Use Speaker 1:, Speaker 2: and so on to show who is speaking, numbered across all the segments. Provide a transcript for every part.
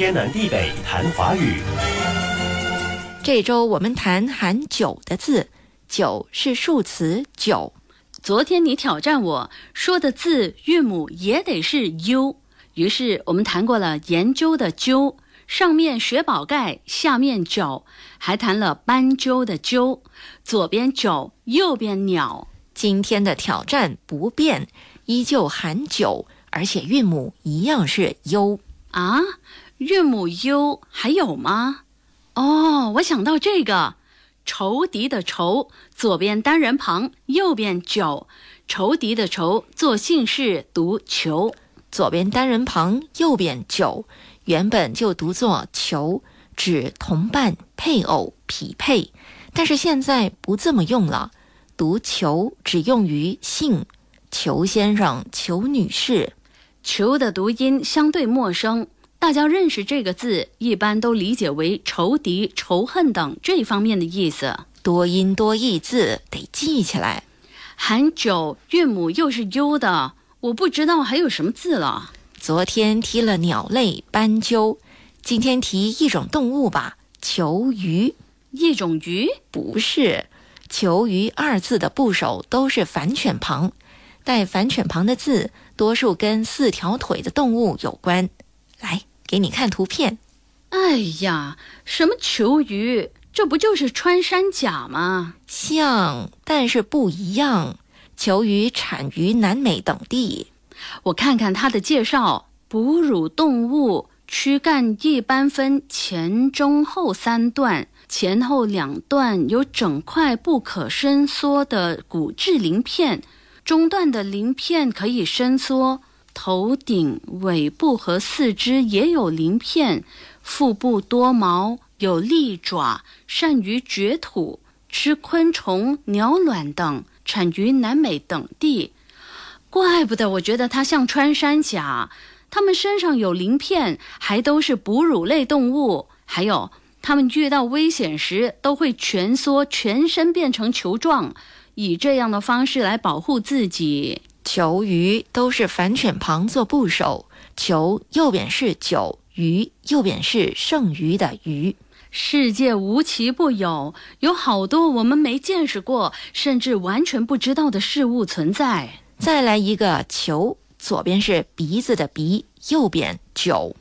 Speaker 1: 天南地北谈华语。
Speaker 2: 这周我们谈含“九”的字，“九”是数词“九”。
Speaker 3: 昨天你挑战我说的字韵母也得是 “u”，于是我们谈过了研究的“究”，上面雪宝盖，下面“九”，还谈了斑鸠的“鸠”，左边“九”，右边“鸟”。
Speaker 2: 今天的挑战不变，依旧含“九”，而且韵母一样是 “u”。
Speaker 3: 啊，韵母 “u” 还有吗？哦，我想到这个。仇敌的仇，左边单人旁，右边九。仇敌的仇，做姓氏读求，
Speaker 2: 左边单人旁，右边九，原本就读作求，指同伴、配偶、匹配。但是现在不这么用了，读求只用于姓，裘先生、裘女士。
Speaker 3: 求的读音相对陌生。大家认识这个字，一般都理解为仇敌、仇恨等这方面的意思。
Speaker 2: 多音多义字得记起来。
Speaker 3: 含九韵母又是 u 的，我不知道还有什么字了。
Speaker 2: 昨天提了鸟类斑鸠，今天提一种动物吧。求鱼，
Speaker 3: 一种鱼
Speaker 2: 不是。求鱼二字的部首都是反犬旁，带反犬旁的字多数跟四条腿的动物有关。来。给你看图片，
Speaker 3: 哎呀，什么球鱼？这不就是穿山甲吗？
Speaker 2: 像，但是不一样。球鱼产于南美等地。
Speaker 3: 我看看它的介绍：哺乳动物，躯干一般分前、中、后三段，前后两段有整块不可伸缩的骨质鳞片，中段的鳞片可以伸缩。头顶、尾部和四肢也有鳞片，腹部多毛，有利爪，善于掘土，吃昆虫、鸟卵等，产于南美等地。怪不得我觉得它像穿山甲，它们身上有鳞片，还都是哺乳类动物。还有，它们遇到危险时都会蜷缩，全身变成球状，以这样的方式来保护自己。
Speaker 2: 求鱼都是反犬旁做部首，求右边是九，鱼右边是剩余的余。
Speaker 3: 世界无奇不有，有好多我们没见识过，甚至完全不知道的事物存在。
Speaker 2: 再来一个球，左边是鼻子的鼻，右边九，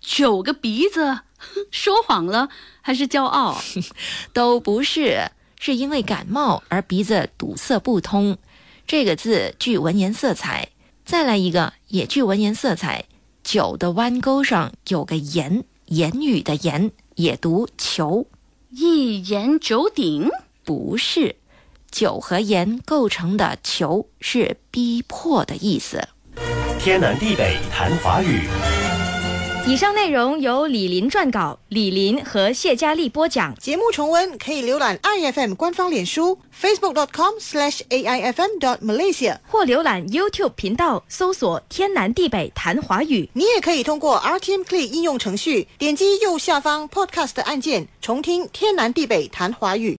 Speaker 3: 九个鼻子，说谎了还是骄傲？
Speaker 2: 都不是，是因为感冒而鼻子堵塞不通。这个字具文言色彩，再来一个也具文言色彩。九的弯钩上有个言，言语的言也读求。
Speaker 3: 一言九鼎
Speaker 2: 不是，九和言构成的求是逼迫的意思。
Speaker 1: 天南地北谈华语。
Speaker 4: 以上内容由李林撰稿，李林和谢佳丽播讲。
Speaker 5: 节目重温可以浏览 iFM 官方脸书 facebook.com/aifm.malaysia，
Speaker 4: 或浏览 YouTube 频道搜索“天南地北谈华语”。
Speaker 5: 你也可以通过 RTM Play 应用程序点击右下方 Podcast 按键，重听“天南地北谈华语”。